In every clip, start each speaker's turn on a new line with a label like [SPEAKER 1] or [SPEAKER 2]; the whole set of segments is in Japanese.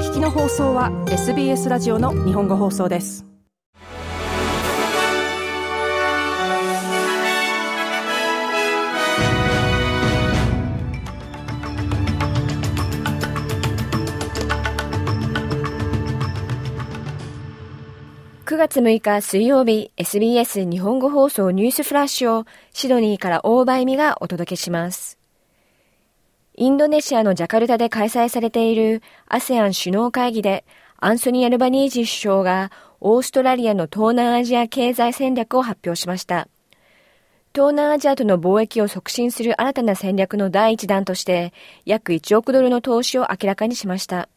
[SPEAKER 1] 聞きの放送は SBS ラジオの日本語放送です
[SPEAKER 2] 9月6日水曜日 SBS 日本語放送ニュースフラッシュをシドニーから大場恵美がお届けします。インドネシアのジャカルタで開催されている ASEAN 首脳会議でアンソニー・アルバニージー首相がオーストラリアの東南アジア経済戦略を発表しました。東南アジアとの貿易を促進する新たな戦略の第一弾として約1億ドルの投資を明らかにしました。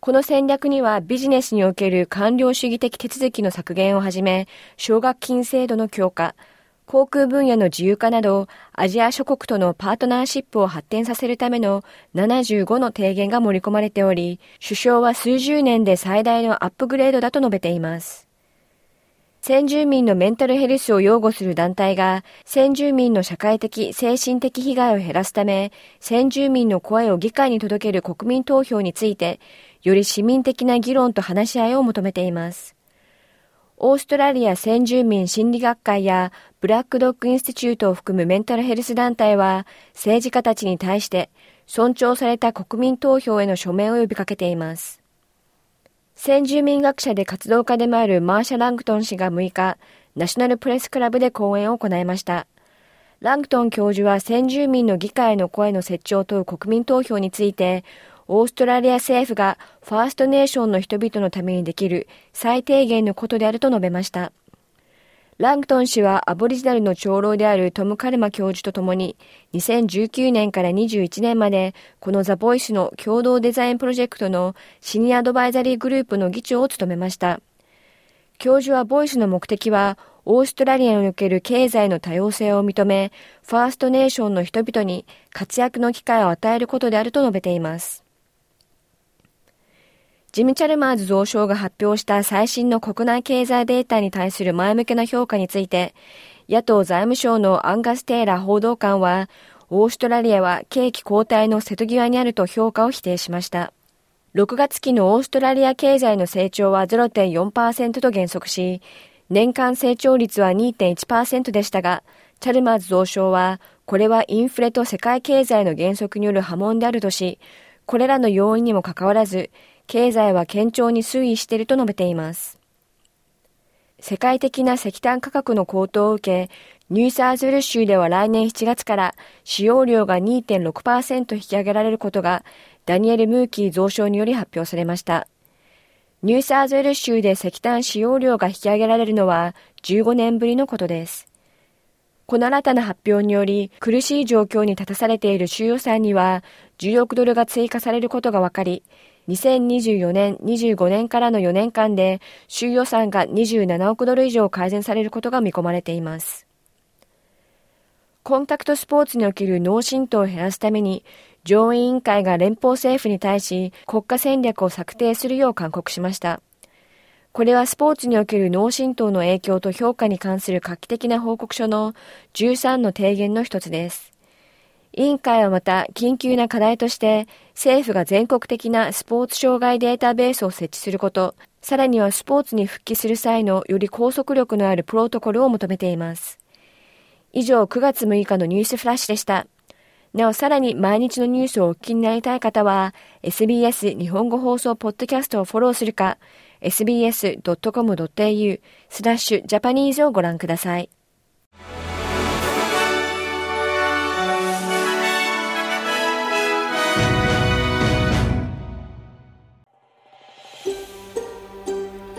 [SPEAKER 2] この戦略にはビジネスにおける官僚主義的手続きの削減をはじめ、奨学金制度の強化、航空分野の自由化など、アジア諸国とのパートナーシップを発展させるための75の提言が盛り込まれており、首相は数十年で最大のアップグレードだと述べています。先住民のメンタルヘルスを擁護する団体が、先住民の社会的、精神的被害を減らすため、先住民の声を議会に届ける国民投票について、より市民的な議論と話し合いを求めています。オーストラリア先住民心理学会やブラックドッグインスティチュートを含むメンタルヘルス団体は政治家たちに対して尊重された国民投票への署名を呼びかけています。先住民学者で活動家でもあるマーシャ・ラングトン氏が6日、ナショナルプレスクラブで講演を行いました。ラングトン教授は先住民の議会の声の設置を問う国民投票について、オーストラリア政府がファーストネーションの人々のためにできる最低限のことであると述べました。ラングトン氏はアボリジナルの長老であるトム・カルマ教授と共に2019年から21年までこのザ・ボイスの共同デザインプロジェクトのシニアアドバイザリーグループの議長を務めました。教授はボイスの目的はオーストラリアにおける経済の多様性を認め、ファーストネーションの人々に活躍の機会を与えることであると述べています。ジム・チャルマーズ増相が発表した最新の国内経済データに対する前向きな評価について、野党財務省のアンガス・テイラ報道官は、オーストラリアは景気後退の瀬戸際にあると評価を否定しました。6月期のオーストラリア経済の成長は0.4%と減速し、年間成長率は2.1%でしたが、チャルマーズ増相は、これはインフレと世界経済の減速による波紋であるとし、これらの要因にもかかわらず、経済は堅調に推移していると述べています。世界的な石炭価格の高騰を受け、ニューサーズウェル州では来年7月から使用量が2.6%引き上げられることがダニエル・ムーキー増相により発表されました。ニューサーズウェル州で石炭使用量が引き上げられるのは15年ぶりのことです。この新たな発表により苦しい状況に立たされている州予算には10億ドルが追加されることが分かり、2024年、25年からの4年間で、収予算が27億ドル以上改善されることが見込まれています。コンタクトスポーツにおける脳震盪を減らすために、上院委員会が連邦政府に対し国家戦略を策定するよう勧告しました。これはスポーツにおける脳震盪の影響と評価に関する画期的な報告書の13の提言の一つです。委員会はまた緊急な課題として政府が全国的なスポーツ障害データベースを設置すること、さらにはスポーツに復帰する際のより拘束力のあるプロトコルを求めています。以上9月6日のニュースフラッシュでした。なおさらに毎日のニュースをお聞きになりたい方は SBS 日本語放送ポッドキャストをフォローするか sbs.com.au スラッシュジャパニーズをご覧ください。